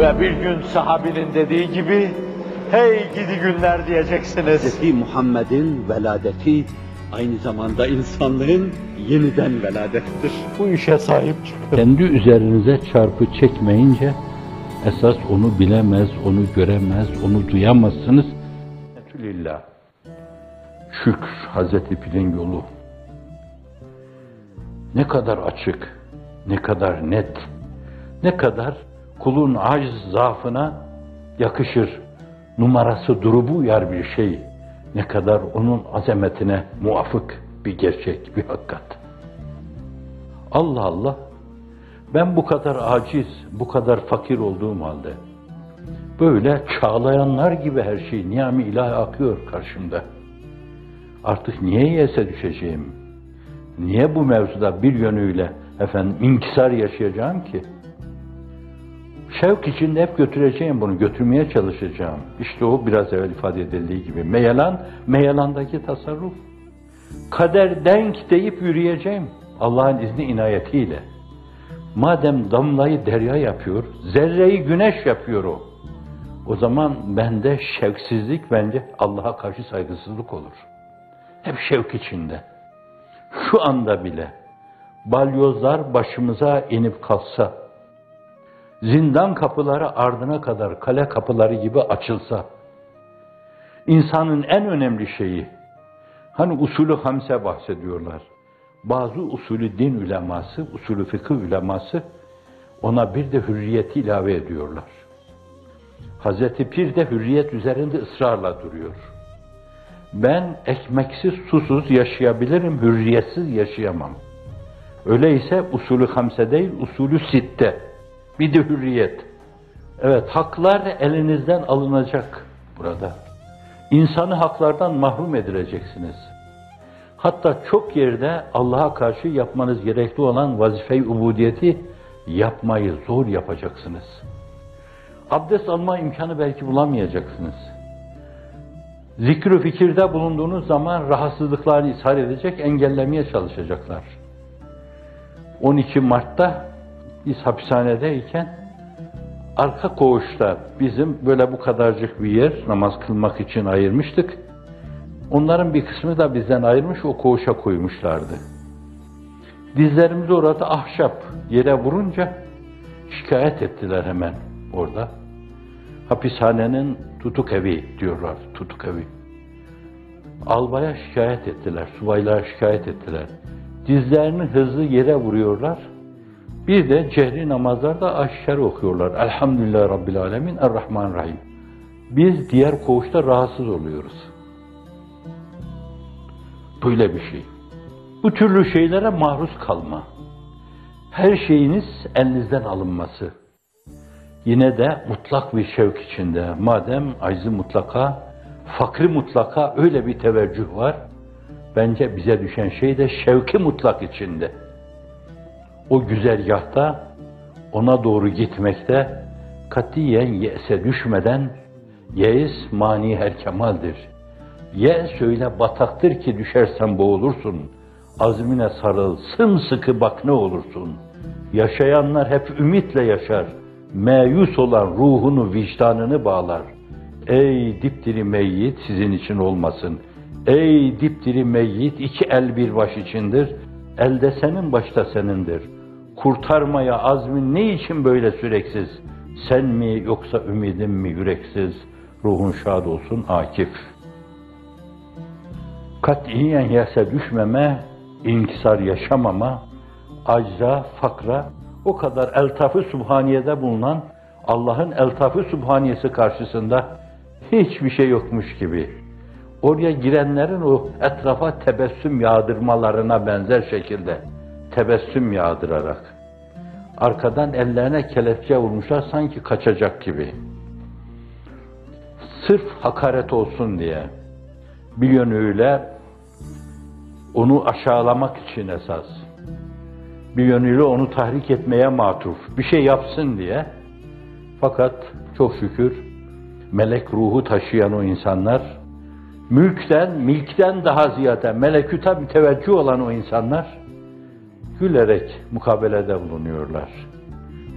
Ve bir gün sahabinin dediği gibi, hey gidi günler diyeceksiniz. Hz. Muhammed'in veladeti aynı zamanda insanlığın yeniden veladettir. Bu işe sahip çıkın. Kendi üzerinize çarpı çekmeyince esas onu bilemez, onu göremez, onu duyamazsınız. Lillah. Şükür Hazreti Pir'in yolu. Ne kadar açık, ne kadar net, ne kadar kulun aciz zaafına yakışır, numarası durubu uyar bir şey, ne kadar onun azametine muvafık bir gerçek, bir hakikat. Allah Allah, ben bu kadar aciz, bu kadar fakir olduğum halde, böyle çağlayanlar gibi her şey niyami ilahi akıyor karşımda. Artık niye yese düşeceğim? Niye bu mevzuda bir yönüyle efendim inkisar yaşayacağım ki? Şevk içinde hep götüreceğim bunu, götürmeye çalışacağım. İşte o biraz evvel ifade edildiği gibi. Meyelan, meyelandaki tasarruf. Kader denk deyip yürüyeceğim. Allah'ın izni inayetiyle. Madem damlayı derya yapıyor, zerreyi güneş yapıyor o. O zaman bende şevksizlik bence Allah'a karşı saygısızlık olur. Hep şevk içinde. Şu anda bile balyozlar başımıza inip kalsa, zindan kapıları ardına kadar kale kapıları gibi açılsa, insanın en önemli şeyi, hani usulü hamse bahsediyorlar, bazı usulü din uleması, usulü fıkıh uleması ona bir de hürriyeti ilave ediyorlar. Hazreti Pir de hürriyet üzerinde ısrarla duruyor. Ben ekmeksiz, susuz yaşayabilirim, hürriyetsiz yaşayamam. Öyleyse usulü hamse değil, usulü sitte. Bir de hürriyet. Evet, haklar elinizden alınacak burada. İnsanı haklardan mahrum edileceksiniz. Hatta çok yerde Allah'a karşı yapmanız gerekli olan vazife-i ubudiyeti yapmayı zor yapacaksınız. Abdest alma imkanı belki bulamayacaksınız. Zikr-ü fikirde bulunduğunuz zaman rahatsızlıklarını ishar edecek, engellemeye çalışacaklar. 12 Mart'ta biz hapishanedeyken arka koğuşta bizim böyle bu kadarcık bir yer namaz kılmak için ayırmıştık. Onların bir kısmı da bizden ayrılmış o koğuşa koymuşlardı. Dizlerimizi orada ahşap yere vurunca şikayet ettiler hemen orada. Hapishanenin tutuk evi diyorlar, tutuk evi. Albaya şikayet ettiler, subaylara şikayet ettiler. Dizlerini hızlı yere vuruyorlar. Bir de cehri namazlarda aşikare okuyorlar. Elhamdülillah Rabbil Alemin, Errahman Rahim. Biz diğer koğuşta rahatsız oluyoruz. Böyle bir şey. Bu türlü şeylere maruz kalma. Her şeyiniz elinizden alınması. Yine de mutlak bir şevk içinde. Madem aczı mutlaka, fakri mutlaka öyle bir teveccüh var. Bence bize düşen şey de şevki mutlak içinde. O güzergahta ona doğru gitmekte katiyen yese düşmeden yeis mani her kemaldir. Ye söyle bataktır ki düşersen boğulursun. Azmine sarıl, sımsıkı bak ne olursun. Yaşayanlar hep ümitle yaşar. Meyus olan ruhunu, vicdanını bağlar. Ey dipdiri meyyit sizin için olmasın. Ey dipdiri meyyit iki el bir baş içindir. Elde senin başta senindir. Kurtarmaya azmin ne için böyle süreksiz? Sen mi yoksa ümidin mi yüreksiz? Ruhun şad olsun Akif. Katiyen yese düşmeme, inkisar yaşamama, acza, fakra, o kadar eltafı subhaniyede bulunan Allah'ın eltafı subhaniyesi karşısında hiçbir şey yokmuş gibi. Oraya girenlerin o etrafa tebessüm yağdırmalarına benzer şekilde tebessüm yağdırarak arkadan ellerine kelepçe vurmuşlar sanki kaçacak gibi. Sırf hakaret olsun diye bir yönüyle onu aşağılamak için esas bir yönüyle onu tahrik etmeye matuf, bir şey yapsın diye. Fakat çok şükür melek ruhu taşıyan o insanlar, mülkten, milkten daha ziyade meleküte bir teveccüh olan o insanlar, gülerek mukabelede bulunuyorlar.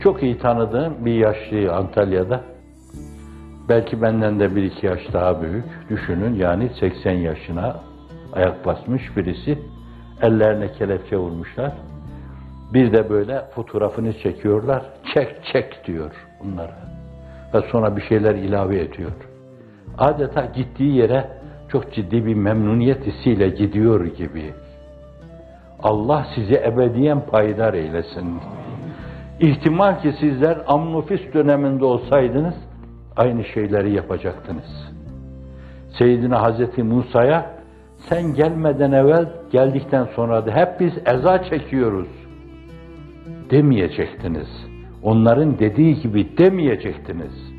Çok iyi tanıdığım bir yaşlıyı Antalya'da. Belki benden de bir iki yaş daha büyük. Düşünün yani 80 yaşına ayak basmış birisi. Ellerine kelepçe vurmuşlar. Bir de böyle fotoğrafını çekiyorlar. Çek çek diyor bunlara. Ve sonra bir şeyler ilave ediyor. Adeta gittiği yere çok ciddi bir memnuniyet hissiyle gidiyor gibi. Allah sizi ebediyen payidar eylesin. İhtimal ki sizler amnofis döneminde olsaydınız aynı şeyleri yapacaktınız. Seyyidina Hazreti Musa'ya sen gelmeden evvel geldikten sonra da hep biz eza çekiyoruz demeyecektiniz. Onların dediği gibi demeyecektiniz.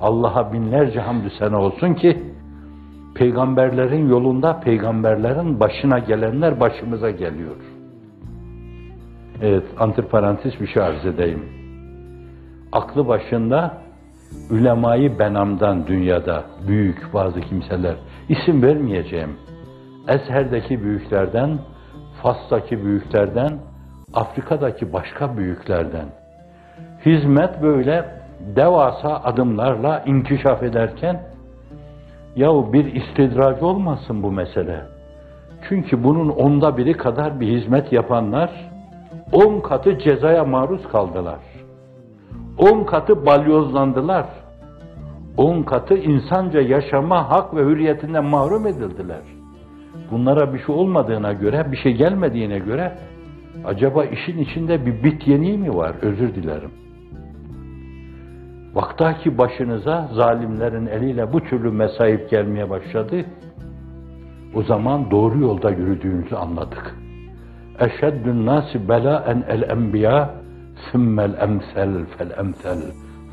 Allah'a binlerce hamdü sene olsun ki peygamberlerin yolunda peygamberlerin başına gelenler başımıza geliyor. Evet, antiparantez bir şey arz edeyim. Aklı başında ülemayı benamdan dünyada büyük bazı kimseler, isim vermeyeceğim. Ezher'deki büyüklerden, Fas'taki büyüklerden, Afrika'daki başka büyüklerden. Hizmet böyle devasa adımlarla inkişaf ederken, yahu bir istidraç olmasın bu mesele. Çünkü bunun onda biri kadar bir hizmet yapanlar, on katı cezaya maruz kaldılar. On katı balyozlandılar. On katı insanca yaşama hak ve hürriyetinden mahrum edildiler. Bunlara bir şey olmadığına göre, bir şey gelmediğine göre acaba işin içinde bir bit yeniği mi var? Özür dilerim. Vaktaki başınıza zalimlerin eliyle bu türlü mesaip gelmeye başladı. O zaman doğru yolda yürüdüğünüzü anladık. Eşeddün nasi belaen el enbiya sümmel emsel fel emsel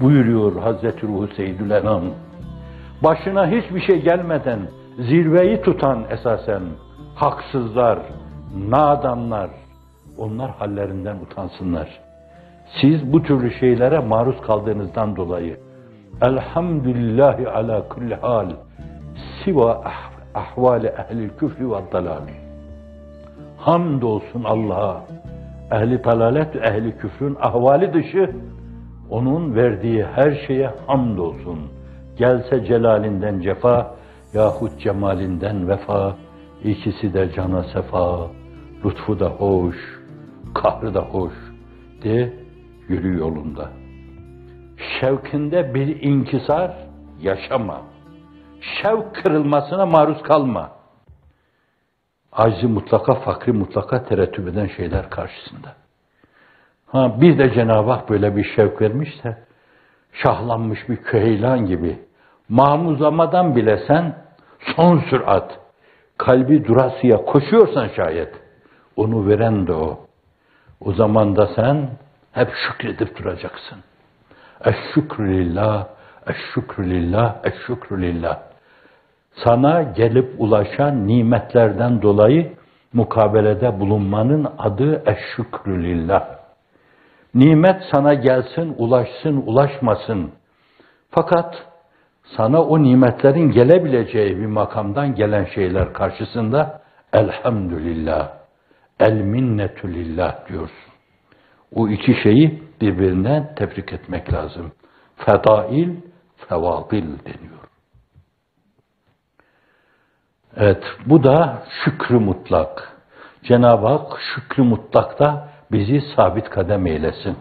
buyuruyor Hazreti Ruhu Seyyidül Enam. Başına hiçbir şey gelmeden zirveyi tutan esasen haksızlar, nadanlar, onlar hallerinden utansınlar. Siz bu türlü şeylere maruz kaldığınızdan dolayı Elhamdülillahi ala kulli hal siva ah, ahvali ehli küfrü ve dalali. Hamdolsun Allah'a. Ehli dalalet, ehli küfrün ahvali dışı onun verdiği her şeye hamdolsun. Gelse celalinden cefa yahut cemalinden vefa, ikisi de cana sefa, lütfu da hoş, kahrı da hoş de yürü yolunda. Şevkinde bir inkisar yaşama. Şevk kırılmasına maruz kalma. Aczi mutlaka, fakri mutlaka terettüp eden şeyler karşısında. Ha bir de Cenab-ı Hak böyle bir şevk vermişse, şahlanmış bir köheylan gibi, mamuzlamadan bile sen son sürat, kalbi durasıya koşuyorsan şayet, onu veren de o. O zaman da sen hep şükredip duracaksın. Eşşükrü lillah, eşşükrü lillah, eşşükrü lillah. Sana gelip ulaşan nimetlerden dolayı mukabelede bulunmanın adı eşşükrü lillah. Nimet sana gelsin, ulaşsın, ulaşmasın. Fakat sana o nimetlerin gelebileceği bir makamdan gelen şeyler karşısında elhamdülillah, el minnetülillah diyorsun. O iki şeyi birbirinden tebrik etmek lazım. Fedail, fevadil deniyor. Evet, bu da şükrü mutlak. Cenab-ı Hak şükrü mutlakta bizi sabit kadem eylesin.